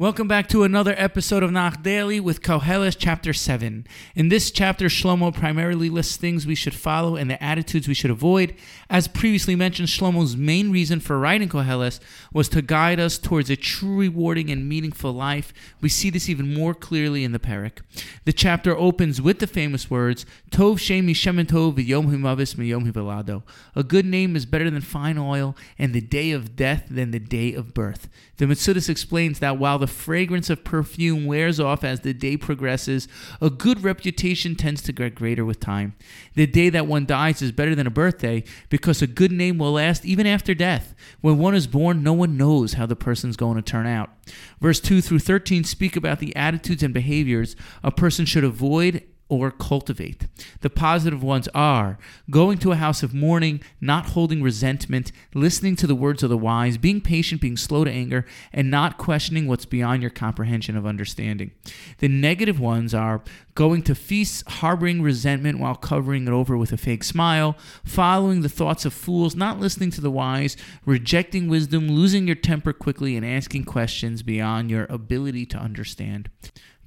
Welcome back to another episode of Nach Daily with Koheles chapter 7. In this chapter, Shlomo primarily lists things we should follow and the attitudes we should avoid. As previously mentioned, Shlomo's main reason for writing Koheles was to guide us towards a true rewarding and meaningful life. We see this even more clearly in the Perek. The chapter opens with the famous words, Tov Shem Mishem Tov v'yom himavis hivalado. A good name is better than fine oil, and the day of death than the day of birth. The Metzudas explains that while the fragrance of perfume wears off as the day progresses, a good reputation tends to get greater with time. The day that one dies is better than a birthday because a good name will last even after death. When one is born, no one knows how the person's going to turn out. Verse 2 through 13 speak about the attitudes and behaviors a person should avoid or cultivate. The positive ones are going to a house of mourning, not holding resentment, listening to the words of the wise, being patient, being slow to anger, and not questioning what's beyond your comprehension of understanding. The negative ones are going to feasts, harboring resentment while covering it over with a fake smile, following the thoughts of fools, not listening to the wise, rejecting wisdom, losing your temper quickly, and asking questions beyond your ability to understand.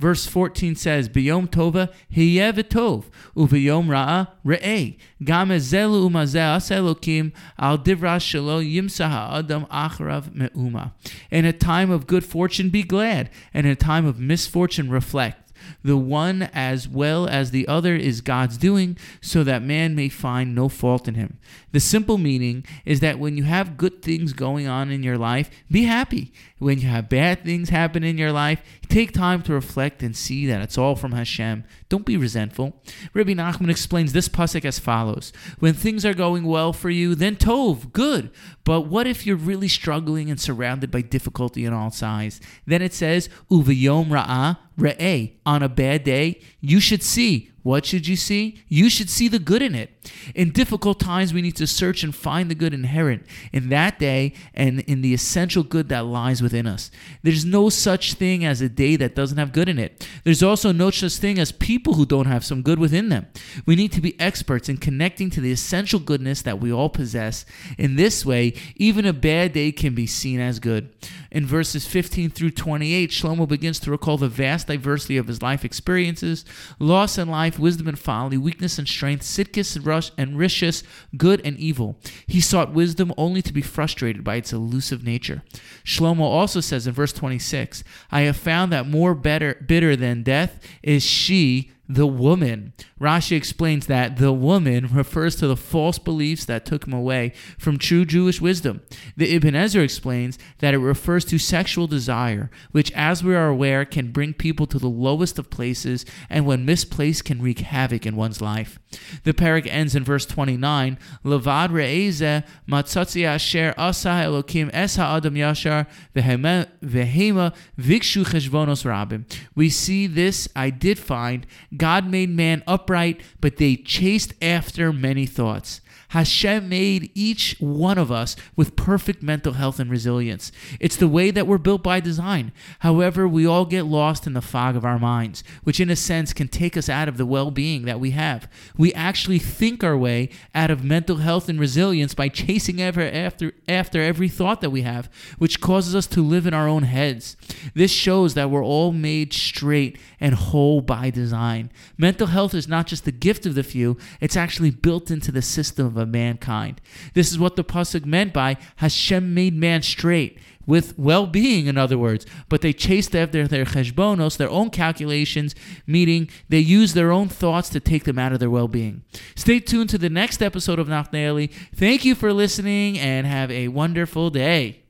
Verse 14 says, B'yom tova hiyev tov, u'v'yom ra'a re'eh. Gam ezelu umazeh asa Elokim al divra shelo yimsa ha'adam achrav me'uma. In a time of good fortune, be glad, and in a time of misfortune, reflect. The one as well as the other is God's doing, so that man may find no fault in him. The simple meaning is that when you have good things going on in your life, be happy. When you have bad things happen in your life, take time to reflect and see that it's all from Hashem. Don't be resentful. Rabbi Nachman explains this pasuk as follows: When things are going well for you, then tov, good. But what if you're really struggling and surrounded by difficulty on all sides? Then it says, "Uvayom ra'ah re'eh." On a bad day, you should see what should you see? You should see the good in it. In difficult times, we need to search and find the good inherent in that day and in the essential good that lies within us. There's no such thing as a day that doesn't have good in it. There's also no such thing as people who don't have some good within them. We need to be experts in connecting to the essential goodness that we all possess. In this way, even a bad day can be seen as good. In verses 15 through 28, Shlomo begins to recall the vast diversity of his life experiences, loss and life life, wisdom and folly, weakness and strength, sitkis and rush and rishis, good and evil. He sought wisdom only to be frustrated by its elusive nature. Shlomo also says in verse 26, I have found that more better, bitter than death is she the woman. Rashi explains that the woman refers to the false beliefs that took him away from true Jewish wisdom. The Ibn Ezra explains that it refers to sexual desire, which, as we are aware, can bring people to the lowest of places and, when misplaced, can wreak havoc in one's life. The parak ends in verse 29, Levad re'eze matzatzi asher asa Elokim es ha'adam yashar vehema vikshu cheshvonos rabim. We see this I did find God made man upright, but they chased after many thoughts. Hashem made each one of us with perfect mental health and resilience. It's the way that we're built by design. However, we all get lost in the fog of our minds, which in a sense can take us out of the well being that we have. We actually think our way out of mental health and resilience by chasing ever after, after every thought that we have, which causes us to live in our own heads. This shows that we're all made straight and whole by design. Mental health is not just the gift of the few, it's actually built into the system of mankind. This is what the pasuk meant by Hashem made man straight with well-being, in other words. But they chased after their cheshbonos, their own calculations, meaning they used their own thoughts to take them out of their well-being. Stay tuned to the next episode of Nach Daily. Thank you for listening and have a wonderful day.